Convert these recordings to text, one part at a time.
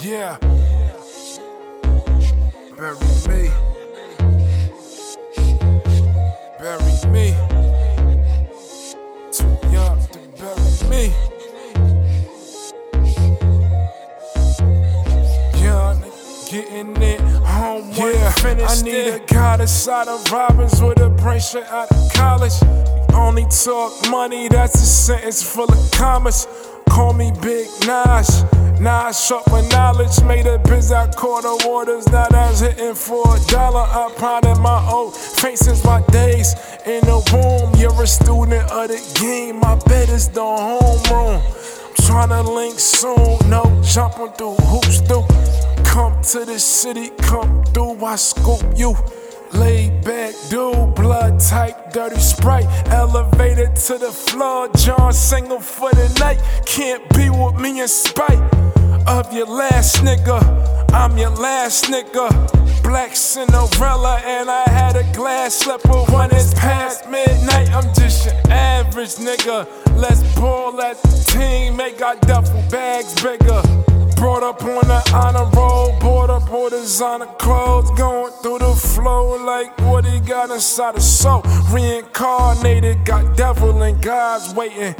Yeah. Bury me. Bury me. Too young to bury me. Young getting it homework yeah. I need it. a goddess out of robbers with a brain straight out of college. only talk money, that's a sentence full of commas. Call me Big Nash. Now I shot my knowledge, made a biz out quarter waters. Now that's hitting for a dollar. Proud of my old face since my days in the womb. You're a student of the game. My bed is the homeroom. I'm trying to link soon. No jumping through hoops, through. Come to the city, come through. I scoop you. Laid back, dude, blood type, dirty sprite. Elevated to the floor, John single for the night. Can't be with me in spite of your last nigga. I'm your last nigga. Black Cinderella, and I had a glass slipper when it's past midnight. I'm just your average nigga. Let's ball at the team, make our duffel bags bigger. Brought up on the honor roll, bought up all designer clothes, going through the flow like what he got inside the soul. Reincarnated, got devil and God's waiting.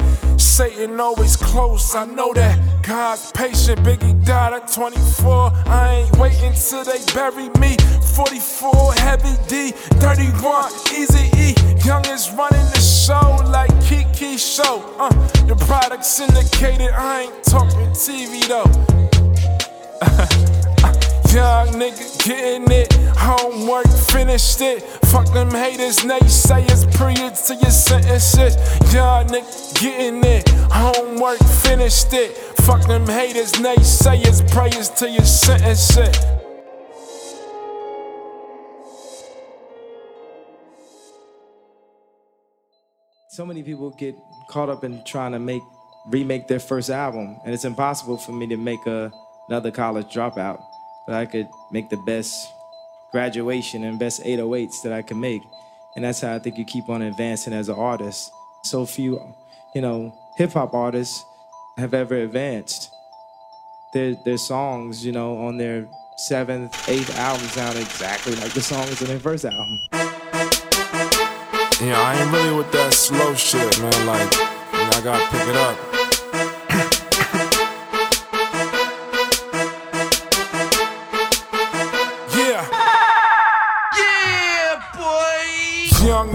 Satan always close, I know that. God's patient, Biggie died at 24. I ain't waiting till they bury me. 44, heavy D, 31, easy E. Youngest running the show like Kiki Show. Uh, the product syndicated, I ain't talking TV though. Young nigga getting it, homework finished it. Fuck them haters, naysayers, period to your sentences. Young nigga getting it, homework finished it. Fuck them haters, naysayers, prayers to your sentences. So many people get caught up in trying to make remake their first album, and it's impossible for me to make a another college dropout, but I could make the best graduation and best 808s that I can make. And that's how I think you keep on advancing as an artist. So few, you know, hip hop artists have ever advanced. Their, their songs, you know, on their seventh, eighth album sound exactly like the songs on their first album. Yeah, I ain't really with that slow shit, man. Like, I gotta pick it up.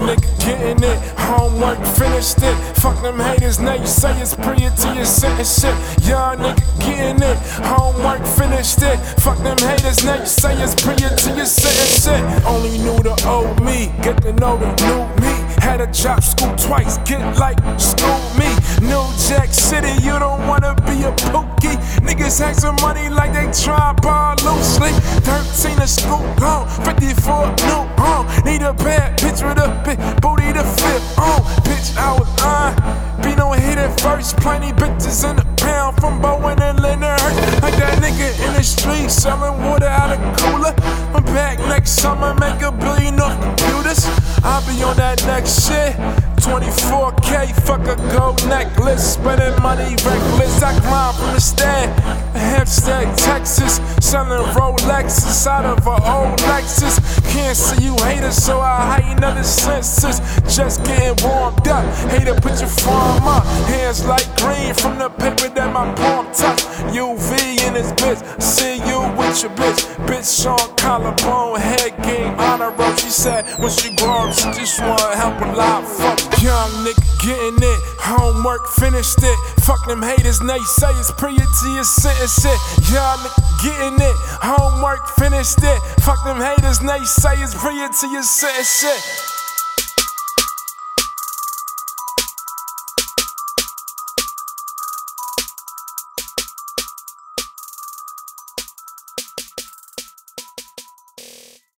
Nigga getting it. Homework finished it. Fuck them haters, now you say it's prior to your sentence shit. Young nigga getting it. Homework finished it. Fuck them haters, now you say it's prior to your sentence shit. Only knew the old me, get to know the new me. Had a drop school twice, get like school me. New Jack City, you don't wanna be a. Niggas had some money like they try ball loosely. 13 a school home, 54 new home. Need a bad bitch with a big booty to flip on. Bitch, I was on. Be no hit at first. Plenty bitches in the pound from Bowen and Leonard. Like that nigga in the street selling water out of cooler. I'm back next summer, make a billion off computers. I'll be on that next shit. 24K, fuck a gold necklace. Spending money reckless. I climb from the stand. Hempstead, Texas. Selling Rolexes out of an old Lexus. Can't see you haters, so I heighten other senses. Just getting warmed up. Hater, put your form up. Hands like green from the paper that my palm touch. UV in this bitch. See you with your bitch. Bitch on collarbone, head game, honor roll. She said when she grow up, she just wanna help a lot. Fuck Young nigga getting it, homework finished it. Fuck them haters, naysayers, prior to your sentence shit. Young nigga getting it, homework finished it. Fuck them haters, naysayers, prior to your sentence shit.